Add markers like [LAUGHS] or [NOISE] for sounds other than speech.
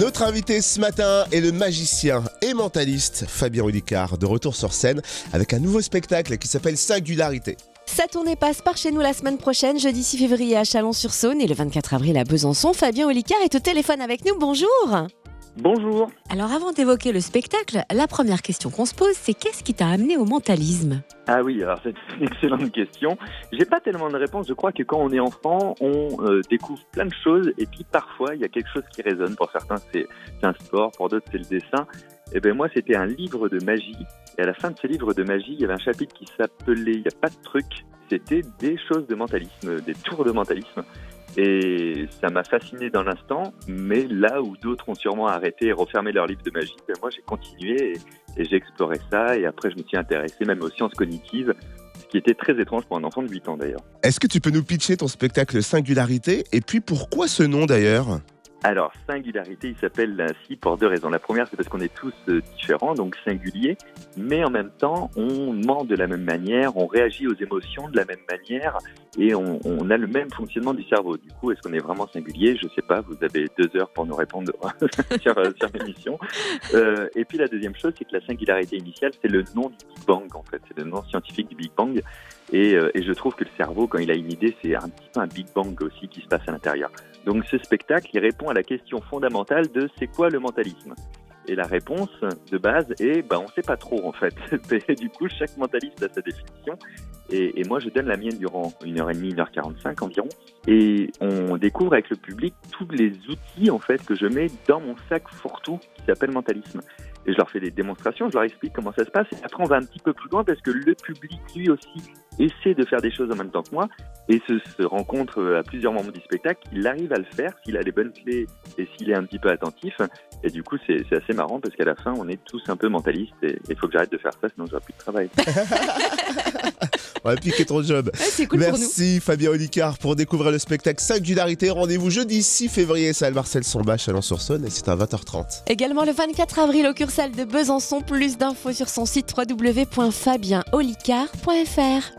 Notre invité ce matin est le magicien et mentaliste Fabien Olicard, de retour sur scène avec un nouveau spectacle qui s'appelle Singularité. Sa tournée passe par chez nous la semaine prochaine, jeudi 6 février à Chalon-sur-Saône et le 24 avril à Besançon. Fabien Olicard est au téléphone avec nous. Bonjour. Bonjour. Alors avant d'évoquer le spectacle, la première question qu'on se pose, c'est qu'est-ce qui t'a amené au mentalisme? Ah oui, alors c'est une [LAUGHS] excellente question. J'ai pas tellement de réponse. Je crois que quand on est enfant, on euh, découvre plein de choses et puis parfois il y a quelque chose qui résonne. Pour certains, c'est un sport, pour d'autres, c'est le dessin. Et ben moi, c'était un livre de magie. Et à la fin de ce livre de magie, il y avait un chapitre qui s'appelait Il n'y a pas de truc. C'était des choses de mentalisme, des tours de mentalisme. Et ça m'a fasciné dans l'instant, mais là où d'autres ont sûrement arrêté et refermé leur livre de magie, ben moi j'ai continué et, j'ai exploré ça. Et après, je me suis intéressé même aux sciences cognitives, ce qui était très étrange pour un enfant de 8 ans d'ailleurs. Est-ce que tu peux nous pitcher ton spectacle Singularité Et puis pourquoi ce nom d'ailleurs? Alors, singularité, il s'appelle ainsi pour deux raisons. La première, c'est parce qu'on est tous euh, différents, donc singuliers, mais en même temps, on ment de la même manière, on réagit aux émotions de la même manière, et on, a le même fonctionnement du cerveau. Du coup, est-ce qu'on est vraiment singulier? Je sais pas, vous avez deux heures pour nous répondre [LAUGHS] sur, euh, sur l'émission. Euh, et puis la deuxième chose, c'est que la singularité initiale, c'est le nom du Big Bang, en fait. C'est le nom scientifique du Big Bang. Et, et je trouve que le cerveau, quand il a une idée, c'est un petit peu un Big Bang aussi qui se passe à l'intérieur. Donc ce spectacle, il répond à la question fondamentale de c'est quoi le mentalisme? Et la réponse de base est, bah, on sait pas trop en fait. [LAUGHS] du coup, chaque mentaliste a sa définition. Et, moi, je donne la mienne durant une heure et demie, une heure quarante-cinq environ. Et on découvre avec le public tous les outils en fait que je mets dans mon sac fourre-tout qui s'appelle mentalisme et je leur fais des démonstrations, je leur explique comment ça se passe. Et après, on va un petit peu plus loin parce que le public, lui aussi, essaie de faire des choses en même temps que moi et se, se rencontre à plusieurs moments du spectacle. Il arrive à le faire s'il a les bonnes clés et s'il est un petit peu attentif. Et du coup, c'est assez marrant parce qu'à la fin, on est tous un peu mentalistes et il faut que j'arrête de faire ça, sinon j'aurai plus de travail. on va piquer ton job. cool Merci Fabien Olicard pour découvrir le spectacle Singularité. Rendez-vous jeudi 6 février, salle Marcel Sombach, Chalon-sur-Saône et c'est à 20h30. Également le 24 avril au Cursal de Besançon. Plus d'infos sur son site www.fabienolicard.fr.